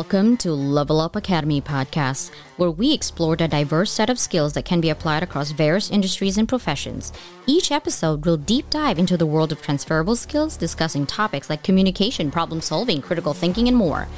Welcome to Level Up Academy podcast, where we explore the diverse set of skills that can be applied across various industries and professions. Each episode will deep dive into the world of transferable skills, discussing topics like communication, problem solving, critical thinking, and more.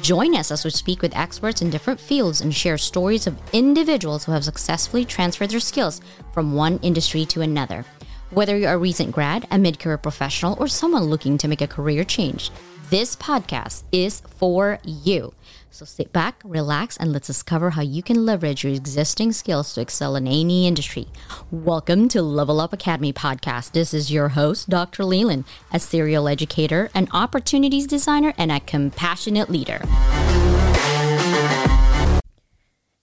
Join us as we speak with experts in different fields and share stories of individuals who have successfully transferred their skills from one industry to another. Whether you're a recent grad, a mid career professional, or someone looking to make a career change, this podcast is for you. So sit back, relax, and let's discover how you can leverage your existing skills to excel in any industry. Welcome to Level Up Academy podcast. This is your host, Dr. Leland, a serial educator, an opportunities designer, and a compassionate leader.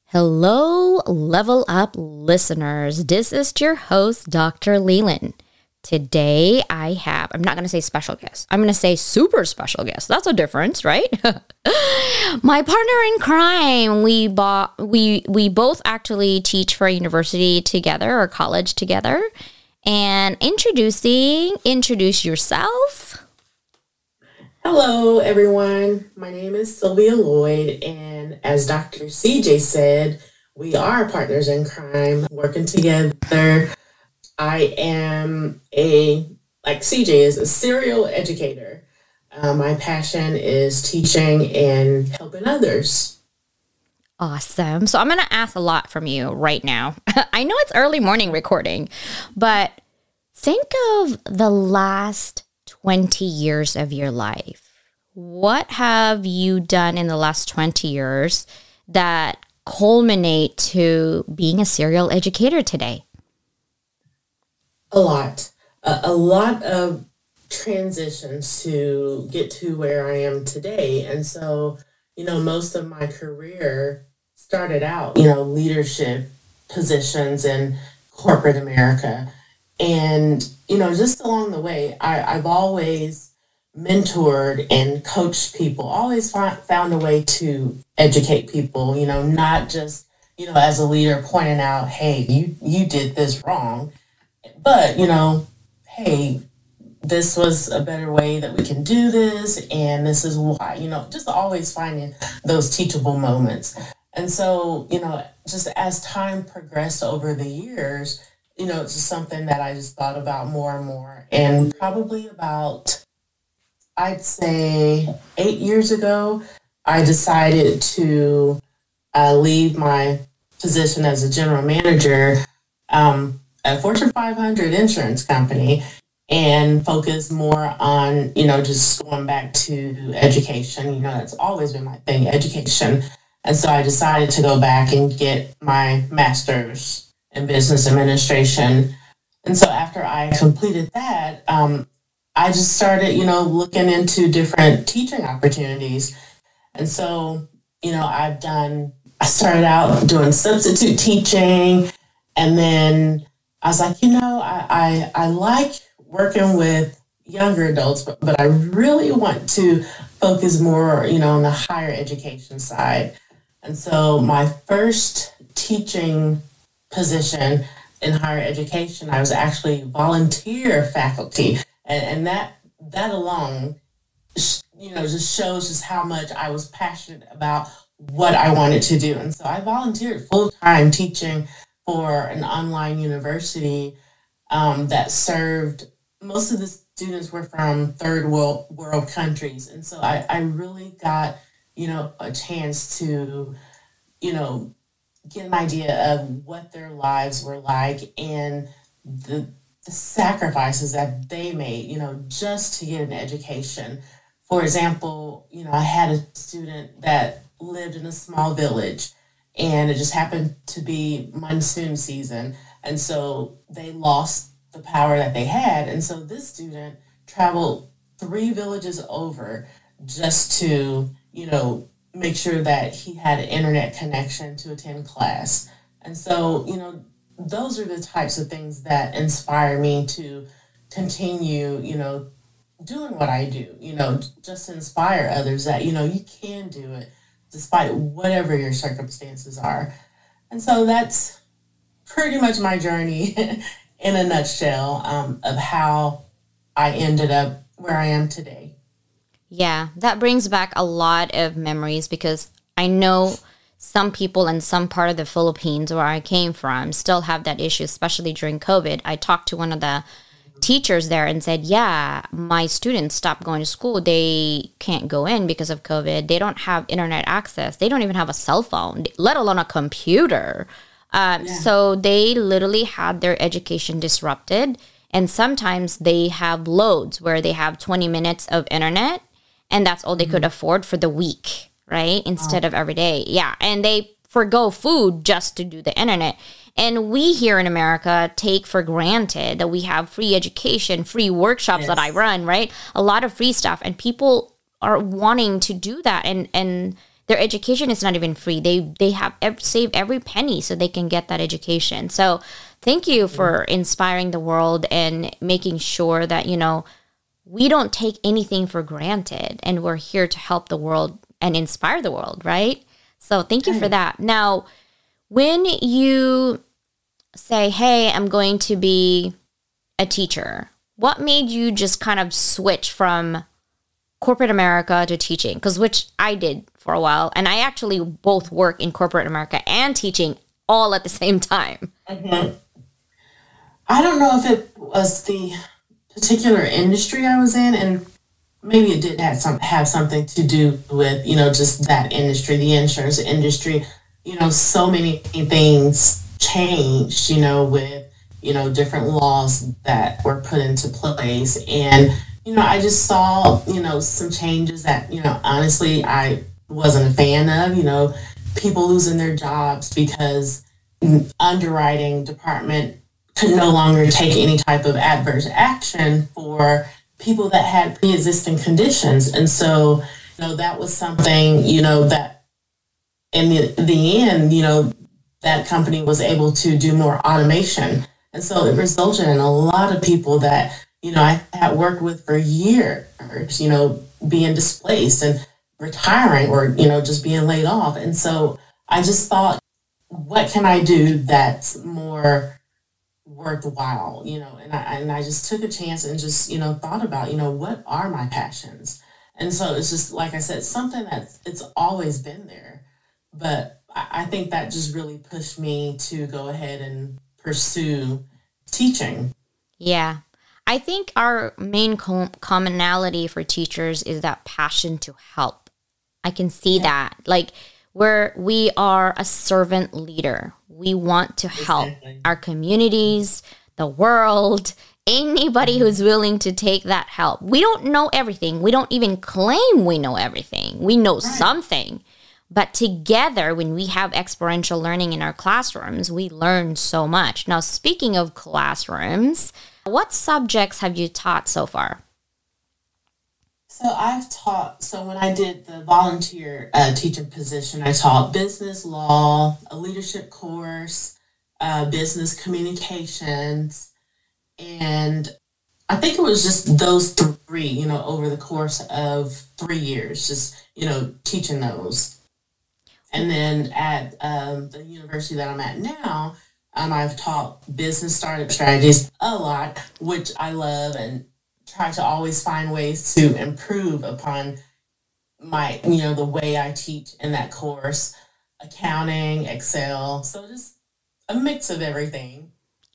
Hello, Level Up listeners. This is your host, Dr. Leland. Today I have, I'm not going to say special guest. I'm going to say super special guest. That's a difference, right? My partner in crime. We bought we we both actually teach for a university together or college together. And introducing, introduce yourself. Hello, everyone. My name is Sylvia Lloyd, and as Dr. CJ said, we are partners in crime, working together I am a, like CJ is a serial educator. Uh, my passion is teaching and helping others. Awesome. So I'm going to ask a lot from you right now. I know it's early morning recording, but think of the last 20 years of your life. What have you done in the last 20 years that culminate to being a serial educator today? A lot, a, a lot of transitions to get to where I am today. And so, you know, most of my career started out, you know, leadership positions in corporate America. And, you know, just along the way, I, I've always mentored and coached people, always find, found a way to educate people, you know, not just, you know, as a leader pointing out, hey, you, you did this wrong but, you know, hey, this was a better way that we can do this, and this is why, you know, just always finding those teachable moments. And so, you know, just as time progressed over the years, you know, it's just something that I just thought about more and more. And probably about, I'd say, eight years ago, I decided to uh, leave my position as a general manager um, a Fortune 500 insurance company and focus more on, you know, just going back to education. You know, that's always been my thing, education. And so I decided to go back and get my master's in business administration. And so after I completed that, um, I just started, you know, looking into different teaching opportunities. And so, you know, I've done, I started out doing substitute teaching and then I was like, you know, I, I, I like working with younger adults, but, but I really want to focus more, you know, on the higher education side. And so my first teaching position in higher education, I was actually volunteer faculty. And, and that that alone, you know, just shows just how much I was passionate about what I wanted to do. And so I volunteered full time teaching for an online university um, that served most of the students were from third world world countries. And so I, I really got you know a chance to you know get an idea of what their lives were like and the, the sacrifices that they made you know just to get an education. For example you know i had a student that lived in a small village and it just happened to be monsoon season. And so they lost the power that they had. And so this student traveled three villages over just to you know make sure that he had an internet connection to attend class. And so you know those are the types of things that inspire me to continue you know doing what i do you know just inspire others that you know you can do it despite whatever your circumstances are. And so that's pretty much my journey in a nutshell um, of how I ended up where I am today. Yeah, that brings back a lot of memories because I know some people in some part of the Philippines where I came from still have that issue, especially during COVID. I talked to one of the teachers there and said, Yeah, my students stopped going to school. They can't go in because of COVID. They don't have internet access. They don't even have a cell phone, let alone a computer. Um, yeah. So they literally had their education disrupted. And sometimes they have loads where they have 20 minutes of internet and that's all they mm-hmm. could afford for the week, right? Instead oh. of every day. Yeah. And they forego food just to do the internet. And we here in America take for granted that we have free education, free workshops yes. that I run, right? A lot of free stuff. And people are wanting to do that. And, and, their education is not even free. They they have ev- save every penny so they can get that education. So thank you for mm-hmm. inspiring the world and making sure that you know we don't take anything for granted and we're here to help the world and inspire the world, right? So thank you for that. Now, when you say, "Hey, I'm going to be a teacher," what made you just kind of switch from corporate America to teaching? Because which I did for a while. And I actually both work in corporate America and teaching all at the same time. Mm-hmm. I don't know if it was the particular industry I was in, and maybe it did have some have something to do with you know just that industry, the insurance industry. You know, so many things changed. You know, with you know different laws that were put into place, and you know, I just saw you know some changes that you know honestly I wasn't a fan of. You know, people losing their jobs because underwriting department could no longer take any type of adverse action for people that had pre-existing conditions and so you know that was something you know that in the, the end you know that company was able to do more automation. And so it resulted in a lot of people that you know i had worked with for years you know being displaced and retiring or you know just being laid off. And so i just thought what can i do that's more worthwhile you know? And I, and I just took a chance and just you know thought about you know what are my passions? And so it's just like i said something that it's always been there but i think that just really pushed me to go ahead and pursue teaching yeah i think our main com- commonality for teachers is that passion to help I can see yeah. that. Like where we are a servant leader. We want to help exactly. our communities, the world, anybody mm-hmm. who's willing to take that help. We don't know everything. We don't even claim we know everything. We know right. something. But together, when we have experiential learning in our classrooms, we learn so much. Now, speaking of classrooms, what subjects have you taught so far? So I've taught. So when I did the volunteer uh, teaching position, I taught business law, a leadership course, uh, business communications, and I think it was just those three. You know, over the course of three years, just you know, teaching those. And then at um, the university that I'm at now, um, I've taught business startup strategies a lot, which I love and try to always find ways to improve upon my, you know, the way I teach in that course, accounting, Excel. So just a mix of everything.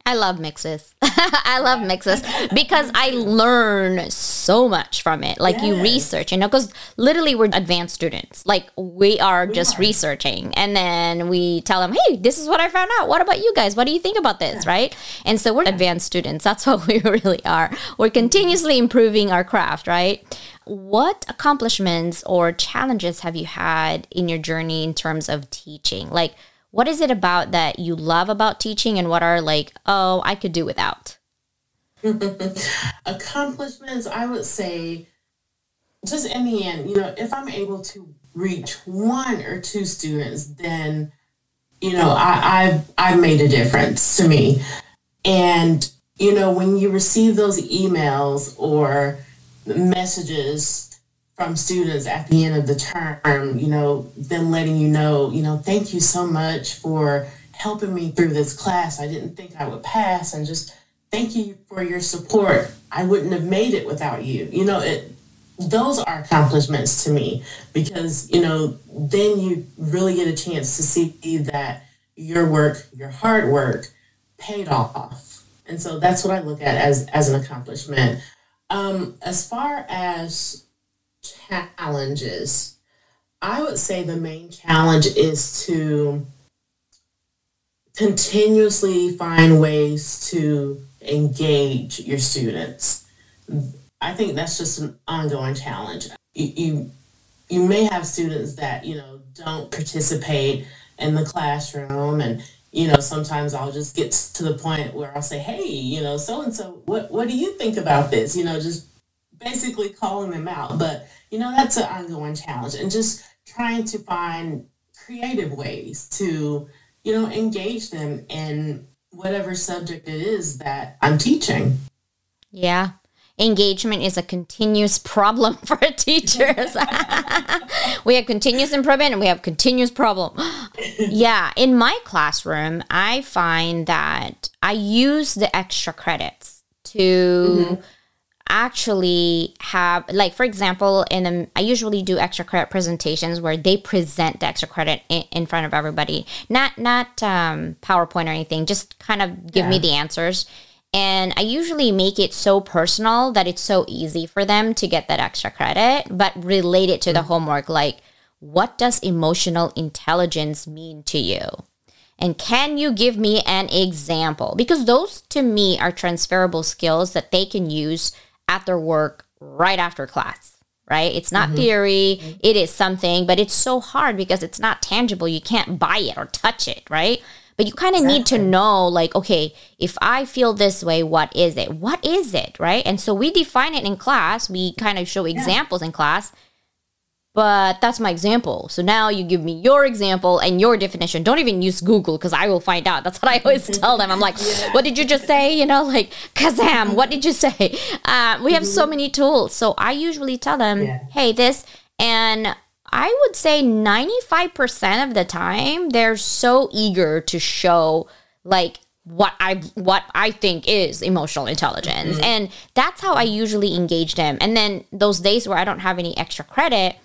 I love mixes. I love mixes because I learn so much from it. Like yes. you research, you know, because literally we're advanced students. Like we are we just are. researching and then we tell them, hey, this is what I found out. What about you guys? What do you think about this? Yeah. Right. And so we're advanced students. That's what we really are. We're mm-hmm. continuously improving our craft, right? What accomplishments or challenges have you had in your journey in terms of teaching? Like, what is it about that you love about teaching and what are like oh i could do without? Accomplishments i would say just in the end you know if i'm able to reach one or two students then you know I, i've i've made a difference to me. And you know when you receive those emails or messages from students at the end of the term, you know, them letting you know, you know, thank you so much for helping me through this class. I didn't think I would pass and just thank you for your support. I wouldn't have made it without you. You know, it those are accomplishments to me because you know then you really get a chance to see that your work your hard work paid off and so that's what i look at as as an accomplishment um, as far as challenges. I would say the main challenge is to continuously find ways to engage your students. I think that's just an ongoing challenge. You, you, you may have students that, you know, don't participate in the classroom and you know sometimes i'll just get to the point where i'll say hey you know so and so what what do you think about this? You know just basically calling them out. But you know that's an ongoing challenge and just trying to find creative ways to you know engage them in whatever subject it is that i'm teaching yeah engagement is a continuous problem for teachers. we have continuous improvement and we have continuous problem. yeah, in my classroom, I find that I use the extra credits to mm-hmm. Actually have like for example in a, I usually do extra credit presentations where they present the extra credit in, in front of everybody. Not not um, PowerPoint or anything, just kind of give yeah. me the answers and I usually make it so personal that it's so easy for them to get that extra credit, but relate it to the mm. homework like, what does emotional intelligence mean to you? And can you give me an example? Because those to me are transferable skills that they can use at their work right after class, right? It's not mm-hmm. theory, mm-hmm. it is something, but it's so hard because it's not tangible. You can't buy it or touch it, right? But you kind of exactly. need to know, like, okay, if I feel this way, what is it? What is it? Right. And so we define it in class. We kind of show examples yeah. in class. But that's my example. So now you give me your example and your definition. Don't even use Google because I will find out. That's what I always tell them. I'm like, yeah. what did you just say? You know, like, Kazam, what did you say? Uh, we have mm-hmm. so many tools. So I usually tell them, yeah. hey, this. And I would say 95% of the time they're so eager to show like what I what I think is emotional intelligence. Mm-hmm. And that's how I usually engage them. And then those days where I don't have any extra credit,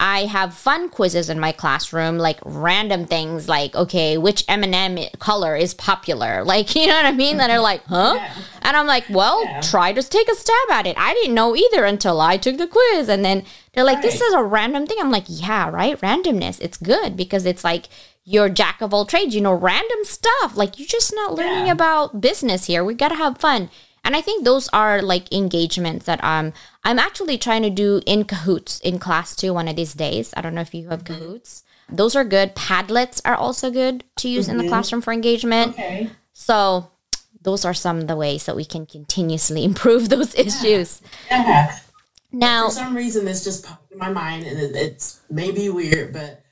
I have fun quizzes in my classroom, like random things like, okay, which M&M color is popular? Like, you know what I mean? That are like, huh? Yeah. And I'm like, well, yeah. try to take a stab at it. I didn't know either until I took the quiz. And then they're like, right. this is a random thing. I'm like, yeah, right? Randomness. It's good because it's like you're jack of all trades, you know, random stuff. Like, you're just not learning yeah. about business here. We got to have fun. And I think those are like engagements that um I'm actually trying to do in Kahoots in class too one of these days. I don't know if you have mm-hmm. Kahoots. Those are good. Padlets are also good to use mm-hmm. in the mm-hmm. classroom for engagement. Okay. So those are some of the ways that we can continuously improve those issues. Yeah. Now, for some reason, this just popped in my mind, and it's maybe weird, but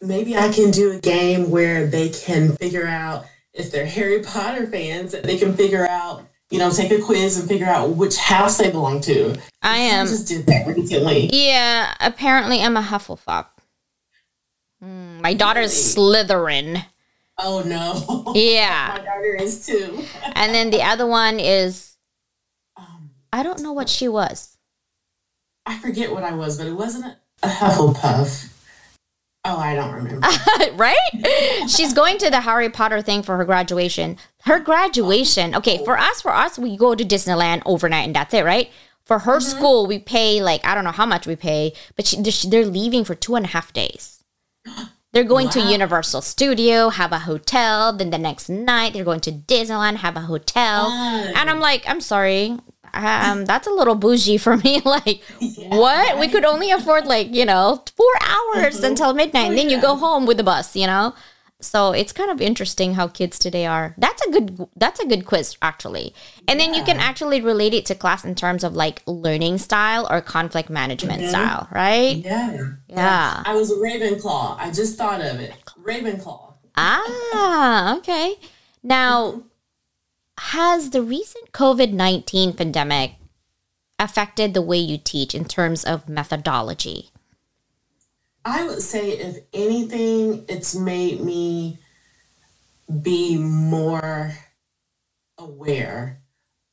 maybe I can do a game where they can figure out if they're Harry Potter fans, they can figure out you know, take a quiz and figure out which house they belong to. I am. I just did that recently. Yeah, apparently I'm a Hufflepuff. Mm, my daughter's really? Slytherin. Oh no. Yeah. my daughter is too. and then the other one is, um, I don't know what she was. I forget what I was, but it wasn't a Hufflepuff. Oh, I don't remember. right? She's going to the Harry Potter thing for her graduation. Her graduation, okay, for us, for us, we go to Disneyland overnight and that's it, right? For her mm-hmm. school, we pay like, I don't know how much we pay, but she, they're leaving for two and a half days. They're going wow. to Universal Studio, have a hotel. Then the next night, they're going to Disneyland, have a hotel. And I'm like, I'm sorry um, that's a little bougie for me. like, yeah, what? We could only afford like, you know, four hours mm-hmm. until midnight. Oh, and then yeah. you go home with the bus, you know? So it's kind of interesting how kids today are. That's a good that's a good quiz actually. And yeah. then you can actually relate it to class in terms of like learning style or conflict management mm-hmm. style, right? Yeah. Yeah. I was a Ravenclaw. I just thought of it. Ravenclaw. Ah, okay. Now, mm-hmm has the recent COVID 19 pandemic affected the way you teach in terms of methodology? I would say, if anything, it's made me be more aware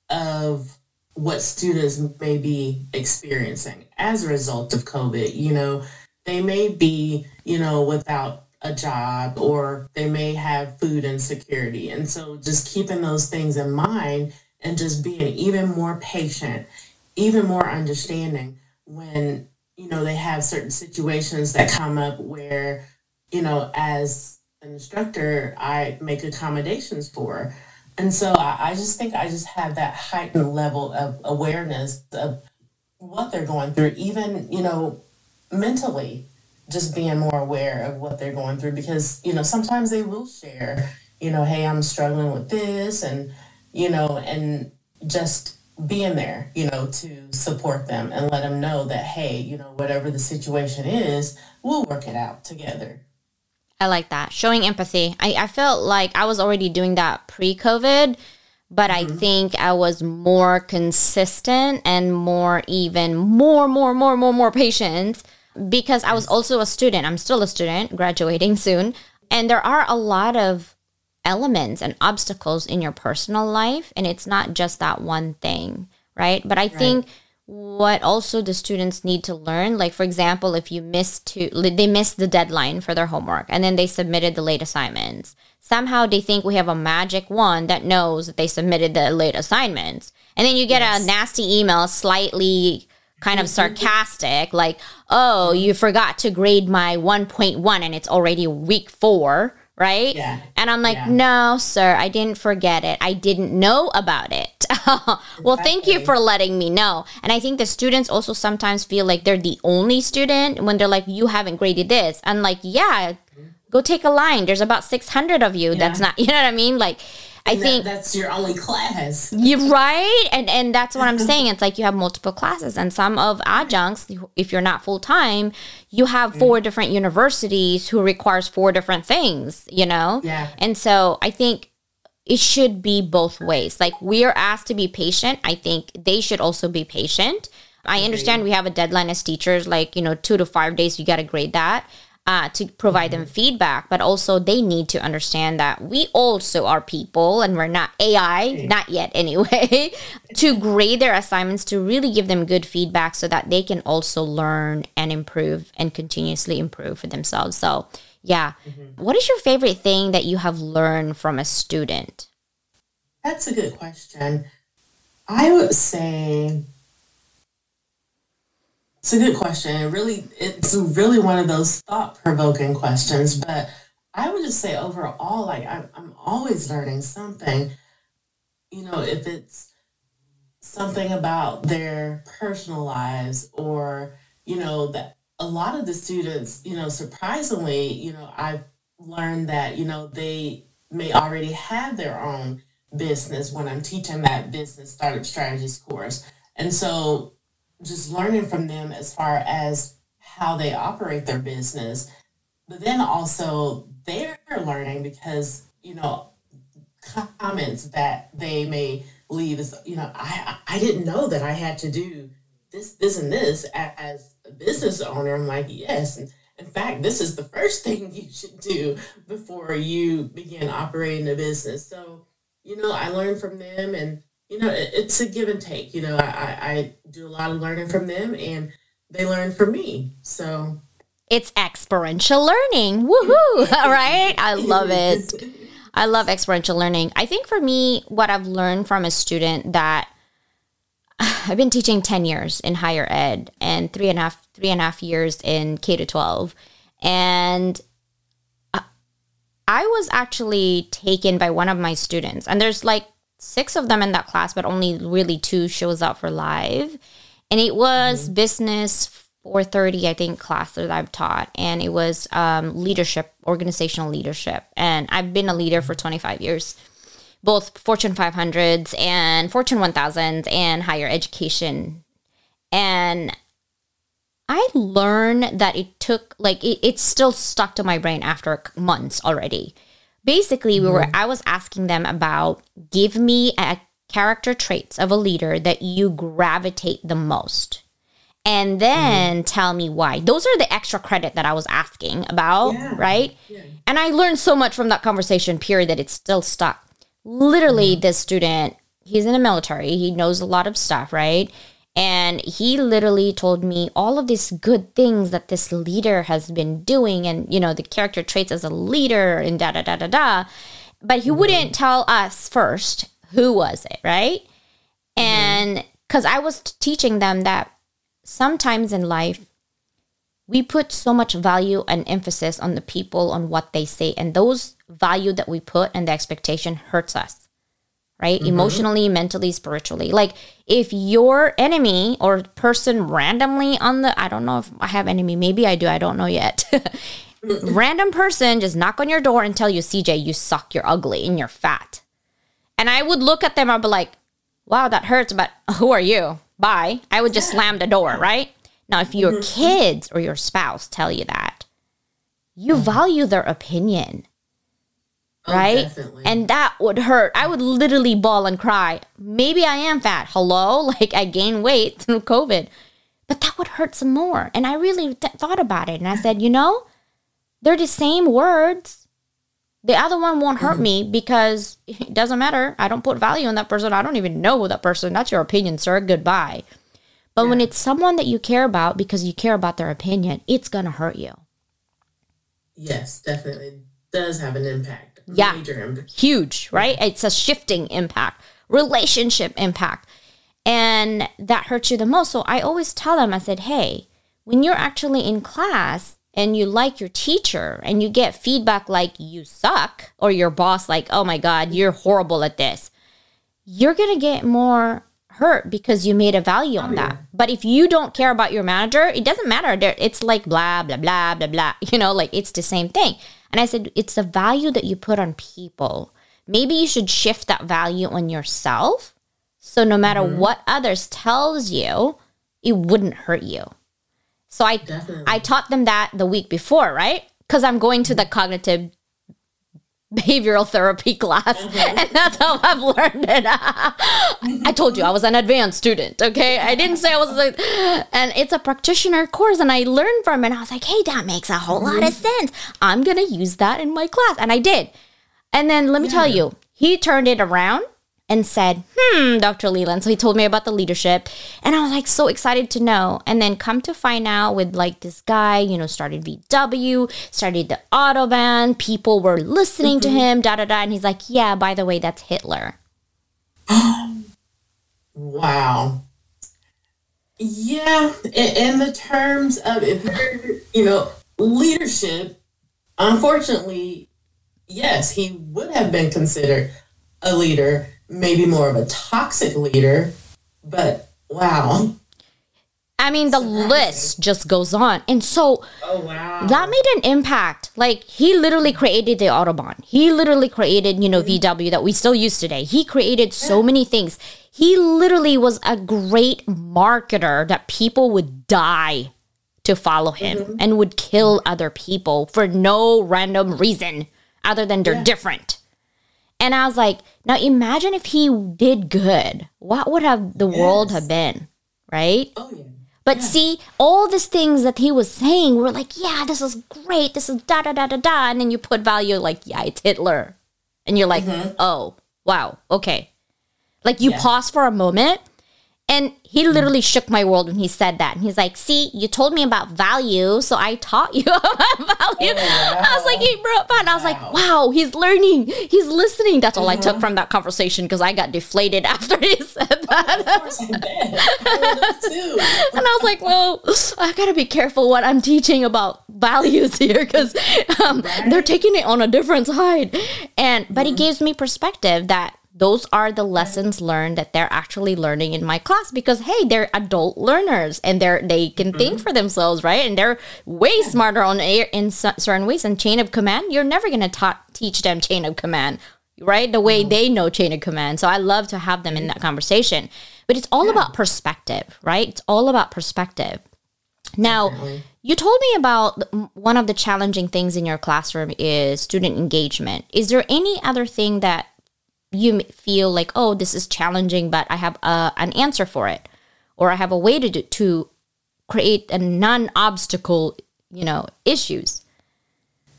of what students may be experiencing as a result of COVID. You know, they may be, you know, without a job or they may have food insecurity. And so just keeping those things in mind and just being even more patient, even more understanding when, you know, they have certain situations that come up where, you know, as an instructor, I make accommodations for. And so I, I just think I just have that heightened level of awareness of what they're going through, even, you know, mentally, just being more aware of what they're going through because, you know, sometimes they will share, you know, hey, I'm struggling with this and, you know, and just being there, you know, to support them and let them know that, hey, you know, whatever the situation is, we'll work it out together. I like that. Showing empathy. I, I felt like I was already doing that pre COVID, but mm-hmm. I think I was more consistent and more, even more, more, more, more, more patient because I was also a student. I'm still a student, graduating soon. And there are a lot of elements and obstacles in your personal life. And it's not just that one thing, right? But I right. think what also the students need to learn like for example if you missed to they missed the deadline for their homework and then they submitted the late assignments somehow they think we have a magic one that knows that they submitted the late assignments and then you get yes. a nasty email slightly kind of mm-hmm. sarcastic like oh you forgot to grade my 1.1 and it's already week 4 right? Yeah. And I'm like, yeah. no, sir, I didn't forget it. I didn't know about it. well, exactly. thank you for letting me know. And I think the students also sometimes feel like they're the only student when they're like, you haven't graded this. And like, yeah, go take a line. There's about 600 of you. Yeah. That's not, you know what I mean? Like, I think that's your only class. You're right, and and that's what I'm saying. It's like you have multiple classes, and some of adjuncts, if you're not full time, you have four mm. different universities who requires four different things. You know, yeah. And so I think it should be both ways. Like we are asked to be patient. I think they should also be patient. I understand we have a deadline as teachers, like, you know, two to five days, you got to grade that uh, to provide them feedback, but also they need to understand that we also are people and we're not AI, not yet anyway, to grade their assignments to really give them good feedback so that they can also learn and improve and continuously improve for themselves. So, yeah. Mm-hmm. What is your favorite thing that you have learned from a student? That's a good question. I would say it's a good question. It really, it's really one of those thought provoking questions. But I would just say overall, like I'm, I'm always learning something. You know, if it's something about their personal lives or, you know, that a lot of the students, you know, surprisingly, you know, I've learned that, you know, they may already have their own business when I'm teaching that business startup strategies course. And so just learning from them as far as how they operate their business, but then also they're learning because, you know, comments that they may leave is, you know, I, I didn't know that I had to do this, this, and this as a business owner. I'm like, yes. In fact, this is the first thing you should do before you begin operating a business. So, you know, I learned from them and you know, it, it's a give and take. You know, I, I do a lot of learning from them and they learn from me. So it's experiential learning. Woohoo! All right. I love it. I love experiential learning. I think for me, what I've learned from a student that I've been teaching 10 years in higher ed and three and a half, three and a half years in K to 12. And uh, I was actually taken by one of my students. And there's like six of them in that class, but only really two shows up for live. And it was mm-hmm. business 430, I think, class that I've taught. And it was um, leadership, organizational leadership. And I've been a leader for 25 years, both Fortune 500s and Fortune 1000s and higher education. And I learned that it took, like, it, it's still stuck to my brain after months already basically we were mm-hmm. i was asking them about give me a character traits of a leader that you gravitate the most and then mm-hmm. tell me why those are the extra credit that i was asking about yeah. right yeah. and i learned so much from that conversation period that it's still stuck literally mm-hmm. this student he's in the military. He knows a lot of stuff, right? And he literally told me all of these good things that this leader has been doing and, you know, the character traits as a leader and da da da da da. But he mm-hmm. wouldn't tell us first who was it, right? Mm-hmm. And because I was teaching them that sometimes in life, we put so much value and emphasis on the people, on what they say, and those value that we put and the expectation hurts us right? Mm-hmm. Emotionally, mentally, spiritually. Like if your enemy or person randomly on the I don't know if I have enemy, maybe I do, I don't know yet. Random person just knock on your door and tell you, CJ, you suck, you're ugly, and you're fat. And I would look at them, I'd be like, wow, that hurts, but who are you? Bye. I would just slam the door, right? Now, if your mm-hmm. kids or your spouse tell you that, you mm-hmm. value their opinion Oh, right? Definitely. And that would hurt. I would literally bawl and cry. Maybe I am fat. Hello? Like I gained weight through COVID. But that would hurt some more. And I really th- thought about it. And I said, you know, they're the same words. The other one won't hurt mm-hmm. me because it doesn't matter. I don't put value in that person. I don't even know that person. That's your opinion, sir. Goodbye. But yeah. when it's someone that you care about because you care about their opinion, it's going to hurt you. Yes, definitely. It does have an impact yeah huge right it's a shifting impact relationship impact and that hurts you the most so i always tell them i said hey when you're actually in class and you like your teacher and you get feedback like you suck or your boss like oh my god you're horrible at this you're going to get more hurt because you made a value on oh, that. But if you don't care about your manager, it doesn't matter. It's like blah, blah, blah, blah, blah. You know, like it's the same thing. And I said, it's the value that you put on people. Maybe you should shift that value on yourself. So no matter mm-hmm. what others tells you, it wouldn't hurt you. So I Definitely. I taught them that the week before, right? Because I'm going to the cognitive behavioral therapy class mm-hmm. and that's how i've learned it i told you i was an advanced student okay i didn't say i was like and it's a practitioner course and i learned from it and i was like hey that makes a whole lot of mm-hmm. sense i'm gonna use that in my class and i did and then let me yeah. tell you he turned it around and said, Hmm, Dr. Leland. So he told me about the leadership. And I was like so excited to know. And then come to find out with like this guy, you know, started VW, started the Autobahn. People were listening mm-hmm. to him, da da da. And he's like, Yeah, by the way, that's Hitler. wow. Yeah. In, in the terms of, if you're, you know, leadership, unfortunately, yes, he would have been considered a leader maybe more of a toxic leader, but wow. I mean, the list just goes on. And so oh, wow. that made an impact. Like, he literally created the Autobahn. He literally created, you know, mm-hmm. VW that we still use today. He created so many things. He literally was a great marketer that people would die to follow him mm-hmm. and would kill other people for no random reason other than they're yeah. different. And I was like, now imagine if he did good. What would have the yes. world have been? Right? Oh, yeah. But yeah. see, all these things that he was saying were like, yeah, this is great. This is da da da da da. And then you put value like, yeah, it's Hitler. And you're like, mm-hmm. oh, wow, okay. Like you yeah. pause for a moment and he literally shook my world when he said that. And he's like, See, you told me about value, so I taught you about value. Oh, wow. I was like, He brought fun. I was like, Wow, he's learning. He's listening. That's all uh-huh. I took from that conversation because I got deflated after he said that. Oh, course I and I was like, Well, I gotta be careful what I'm teaching about values here because um, right? they're taking it on a different side. And but mm-hmm. he gives me perspective that those are the lessons learned that they're actually learning in my class because hey they're adult learners and they're they can mm-hmm. think for themselves right? And they're way smarter on air in certain ways and chain of command. You're never going to ta- teach them chain of command right? The way mm-hmm. they know chain of command. So i love to have them in that conversation. But it's all yeah. about perspective right? It's all about perspective. Now Definitely. you told me about one of the challenging things in your classroom is student engagement. Is there any other thing that you feel like, oh, this is challenging, but I have uh, an answer for it, or I have a way to do, to create a non-obstacle, you know, issues.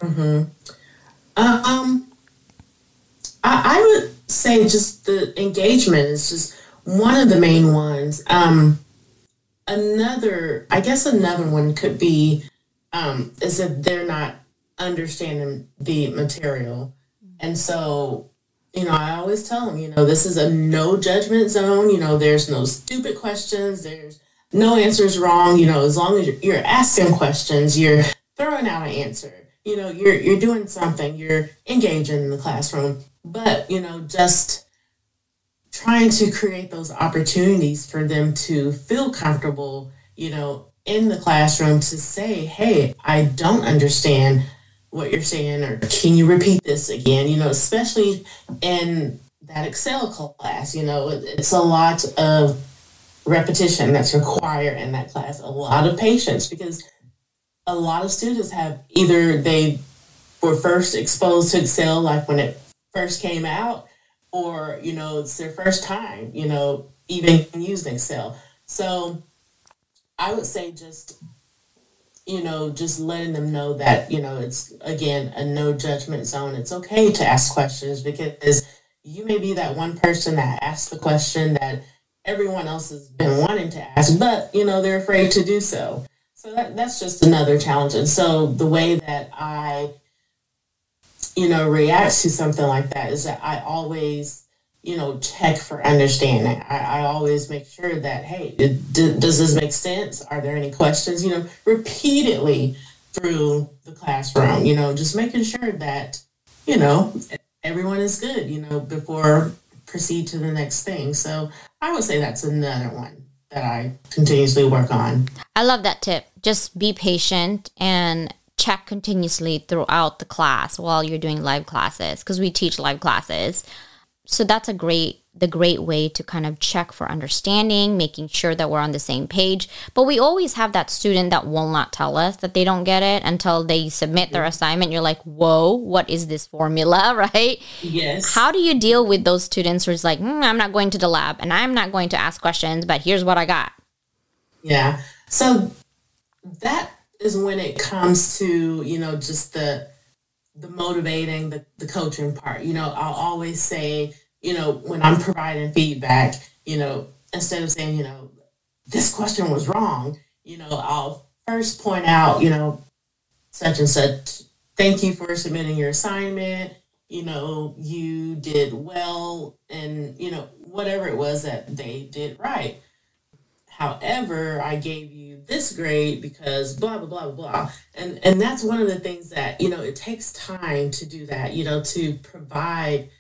Hmm. Uh, um. I, I would say just the engagement is just one of the main ones. Um, another, I guess, another one could be um, is that they're not understanding the material, and so you know, I always tell them, you know, this is a no judgment zone. You know, there's no stupid questions. There's no answers wrong. You know, as long as you're asking questions, you're throwing out an answer. You know, you're you're doing something. You're engaging in the classroom. But you know, just trying to create those opportunities for them to feel comfortable. You know, in the classroom to say, "Hey, I don't understand." What you're saying or can you repeat this again? You know especially in that excel class you know it's a lot of repetition that's required in that class a lot of patience because a lot of students have either they were first exposed to excel like when it first came out or you know it's their first time you know even using excel. So i would say just you know, just letting them know that, you know, it's again a no judgment zone. It's okay to ask questions because you may be that one person that asks the question that everyone else has been wanting to ask, but you know, they're afraid to do so. So that, that's just another challenge. And so the way that I, you know, react to something like that is that I always you know, check for understanding. I, I always make sure that, hey, d- does this make sense? Are there any questions? You know, repeatedly through the classroom, you know, just making sure that, you know, everyone is good, you know, before proceed to the next thing. So I would say that's another one that I continuously work on. I love that tip. Just be patient and check continuously throughout the class while you're doing live classes because we teach live classes so that's a great the great way to kind of check for understanding making sure that we're on the same page. But we always have that student that will not tell us that they don't get it until they submit their assignment. You're like whoa what is this formula? Right? Yes. How do you deal with those students who's like mm, i'm not going to the lab and i'm not going to ask questions but here's what i got. Yeah. So that is when it comes to you know just the the motivating, the, the coaching part. You know, I'll always say, you know, when I'm providing feedback, you know, instead of saying, you know, this question was wrong, you know, I'll first point out, you know, such and such, thank you for submitting your assignment. You know, you did well, and, you know, whatever it was that they did right. However, I gave you this grade because blah blah blah blah. And and that's one of the things that, you know, it takes time to do that, you know, to provide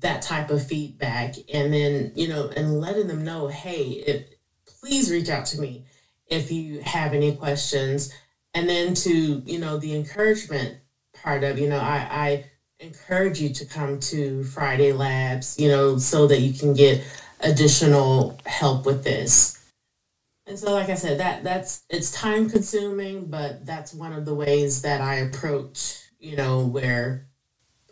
that type of feedback and then, you know, and letting them know, hey, if please reach out to me if you have any questions. And then to, you know, the encouragement part of, you know, I, I encourage you to come to Friday labs, you know, so that you can get additional help with this and so, like I said, that that's it's time consuming, but that's one of the ways that I approach, you know, where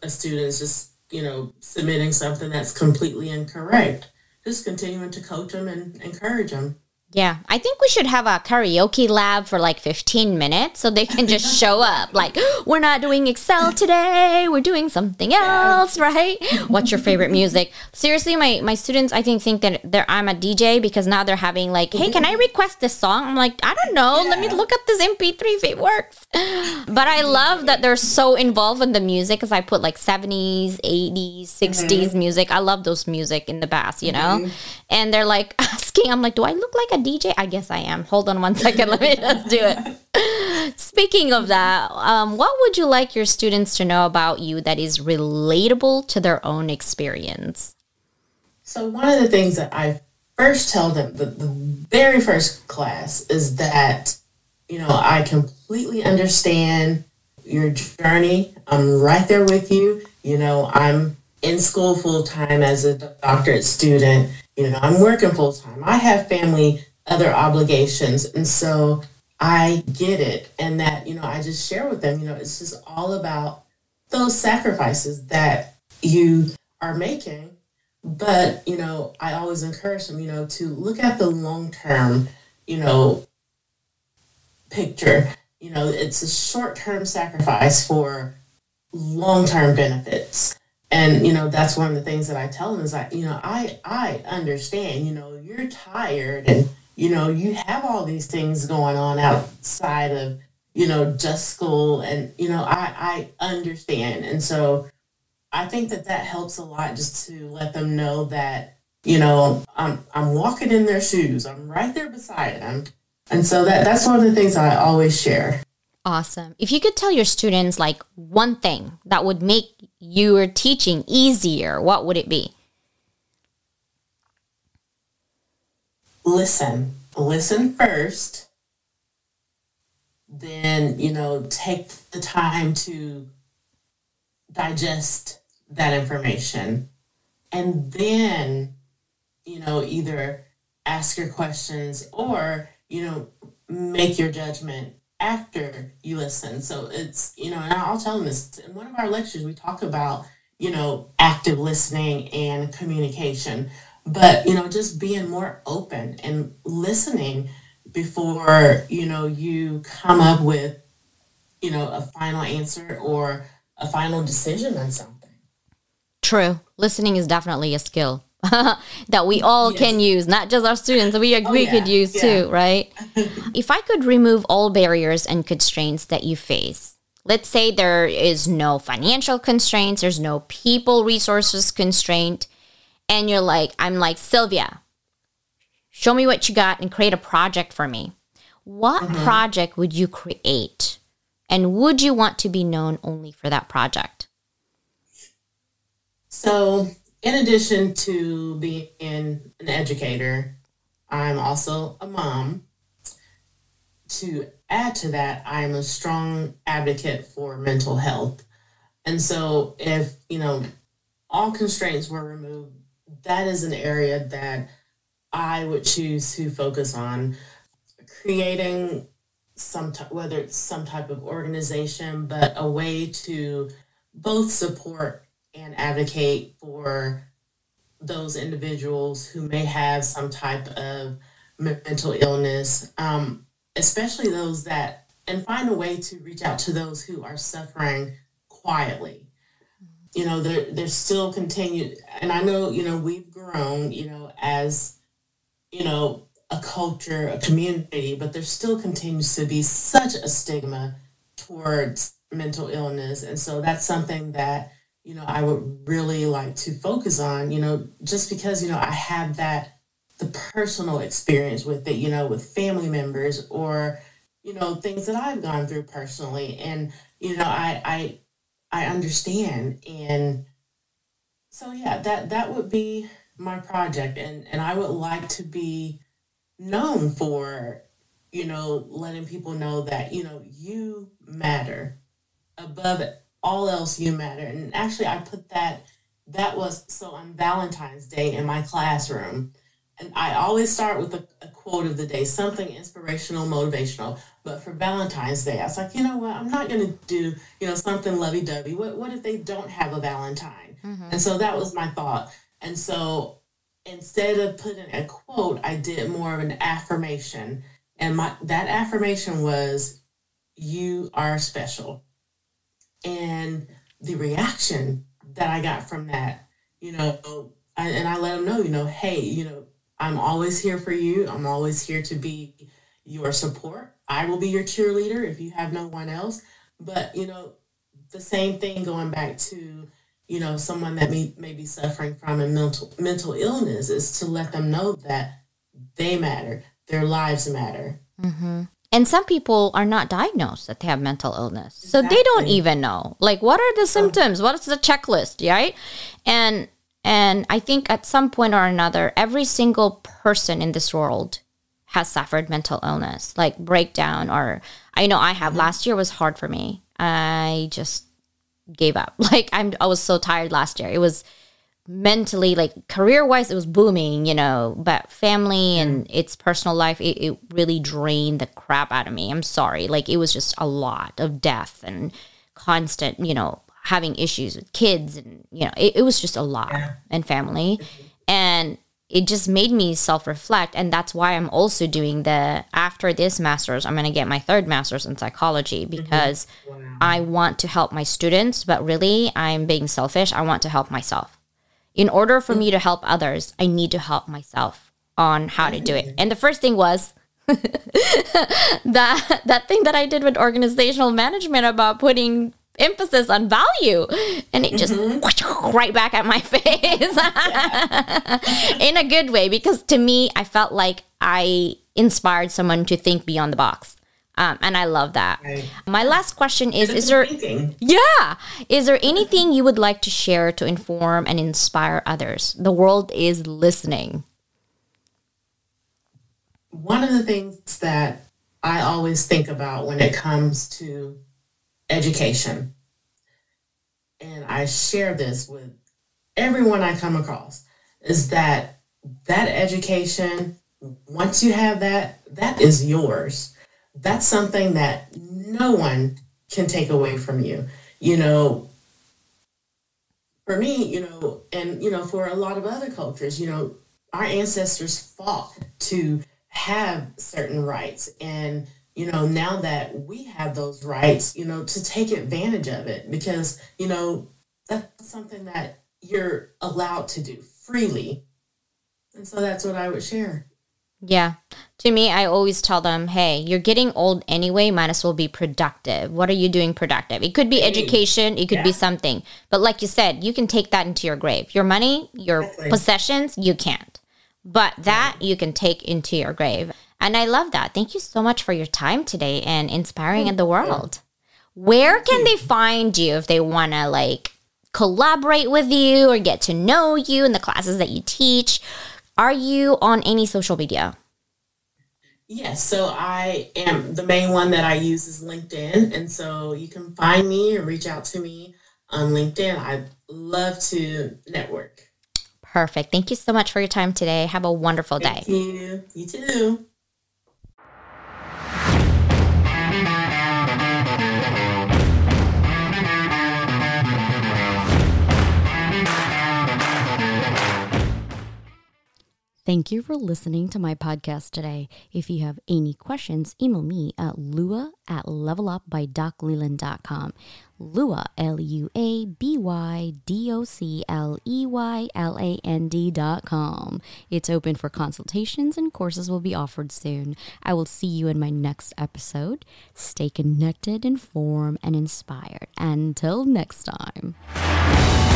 a student is just, you know, submitting something that's completely incorrect. Just continuing to coach them and encourage them. Yeah, I think we should have a karaoke lab for like 15 minutes so they can just show up. Like, we're not doing Excel today, we're doing something else, right? What's your favorite music? Seriously, my, my students, I think, think that they're, I'm a DJ because now they're having like, hey, can I request this song? I'm like, I don't know. Let me look up this MP3 if it works. But I love that they're so involved in the music because I put like 70s, 80s, 60s mm-hmm. music. I love those music in the past, you know? Mm-hmm. And they're like asking, I'm like, do I look like a DJ? I guess I am. Hold on one second. Let me just do it. Speaking of that, um, what would you like your students to know about you that is relatable to their own experience? So, one of the things that I first tell them, the, the very first class, is that, you know, I completely understand your journey. I'm right there with you. You know, I'm in school full time as a doctorate student. You know, I'm working full time. I have family other obligations. And so I get it. And that, you know, I just share with them, you know, it's just all about those sacrifices that you are making. But, you know, I always encourage them, you know, to look at the long term, you know, picture. You know, it's a short term sacrifice for long term benefits. And you know that's one of the things that i tell them is that you know i i understand you know you're tired and you know you have all these things going on outside of you know just school and you know i i understand. And so i think that that helps a lot just to let them know that you know i'm i'm walking in their shoes. I'm right there beside them. And so that that's one of the things i always share. Awesome. If you could tell your students like one thing that would make your teaching easier, what would it be? Listen. Listen first. Then, you know, take the time to digest that information. And then, you know, either ask your questions or, you know, make your judgment after you listen. So it's, you know, and I'll tell them this in one of our lectures, we talk about, you know, active listening and communication, but, you know, just being more open and listening before, you know, you come up with, you know, a final answer or a final decision on something. True. Listening is definitely a skill. that we all yes. can use, not just our students, we, oh, we yeah. could use yeah. too, right? if I could remove all barriers and constraints that you face, let's say there is no financial constraints, there's no people resources constraint, and you're like, I'm like, Sylvia, show me what you got and create a project for me. What mm-hmm. project would you create? And would you want to be known only for that project? So in addition to being an educator, I'm also a mom. To add to that, I'm a strong advocate for mental health. And so, if you know, all constraints were removed, that is an area that I would choose to focus on creating some t- whether it's some type of organization, but a way to both support and advocate for those individuals who may have some type of mental illness, um, especially those that, and find a way to reach out to those who are suffering quietly. You know, there, there's still continued, and I know, you know, we've grown, you know, as, you know, a culture, a community, but there still continues to be such a stigma towards mental illness. And so that's something that, you know, I would really like to focus on, you know, just because, you know, I have that, the personal experience with it, you know, with family members or, you know, things that I've gone through personally. And, you know, I, I, I understand. And so, yeah, that, that would be my project. And, and I would like to be known for, you know, letting people know that, you know, you matter above all else you matter. And actually, I put that, that was so on Valentine's Day in my classroom. And I always start with a, a quote of the day, something inspirational, motivational. But for Valentine's Day, I was like, you know what? I'm not going to do, you know, something lovey dovey. What, what if they don't have a Valentine? Mm-hmm. And so that was my thought. And so instead of putting a quote, I did more of an affirmation. And my that affirmation was, you are special and the reaction that I got from that, you know, I, and I let them know, you know, hey, you know, I'm always here for you. I'm always here to be your support. I will be your cheerleader if you have no one else. But, you know, the same thing going back to, you know, someone that may, may be suffering from a mental mental illness is to let them know that they matter, their lives matter. Mm-hmm. And some people are not diagnosed that they have mental illness. So exactly. they don't even know. Like what are the symptoms? What is the checklist, right? And and I think at some point or another every single person in this world has suffered mental illness, like breakdown or I know I have mm-hmm. last year was hard for me. I just gave up. Like I'm I was so tired last year. It was mentally like career wise it was booming you know but family and its personal life it, it really drained the crap out of me i'm sorry like it was just a lot of death and constant you know having issues with kids and you know it, it was just a lot yeah. and family and it just made me self reflect. And that's why I'm also doing the, after this master's, I'm going to get my third master's in psychology mm-hmm. because mm-hmm. wow. I want to help my students, but really I'm being selfish. I want to help myself. In order for me to help others, I need to help myself on how to do it. And the first thing was, that that thing that I did with organizational management about putting emphasis on value. And it just mm-hmm. right back at my face. In a good way because to me i felt like i inspired someone to think beyond the box um, and i love that right. my last question is is there thinking. yeah is there anything you would like to share to inform and inspire others the world is listening one of the things that i always think about when it comes to education. And I share this with everyone I come across is that that education, once you have that, that is yours. That's something that no one can take away from you. You know, for me, you know, and, you know, for a lot of other cultures, you know, our ancestors fought to have certain rights and you know, now that we have those rights, you know, to take advantage of it because, you know, that's something that you're allowed to do freely. And so that's what I would share. Yeah. To me, I always tell them, hey, you're getting old anyway, might as well be productive. What are you doing productive? It could be education, it could yeah. be something. But like you said, you can take that into your grave. Your money, your exactly. possessions, you can't. But that yeah. you can take into your grave. And I love that. Thank you so much for your time today and inspiring in the world. Where can they find you if they want to like collaborate with you or get to know you in the classes that you teach? Are you on any social media? Yes, so I am the main one that I use is LinkedIn. And so you can find me or reach out to me on LinkedIn. I love to network. Perfect. Thank you so much for your time today. Have a wonderful Thank day. You. you too. Thank you for listening to my podcast today. If you have any questions, email me at lua at levelupbydocleland.com. Lua, L U A B Y D O C L E Y L A N D dot com. It's open for consultations and courses will be offered soon. I will see you in my next episode. Stay connected, informed, and inspired. Until next time.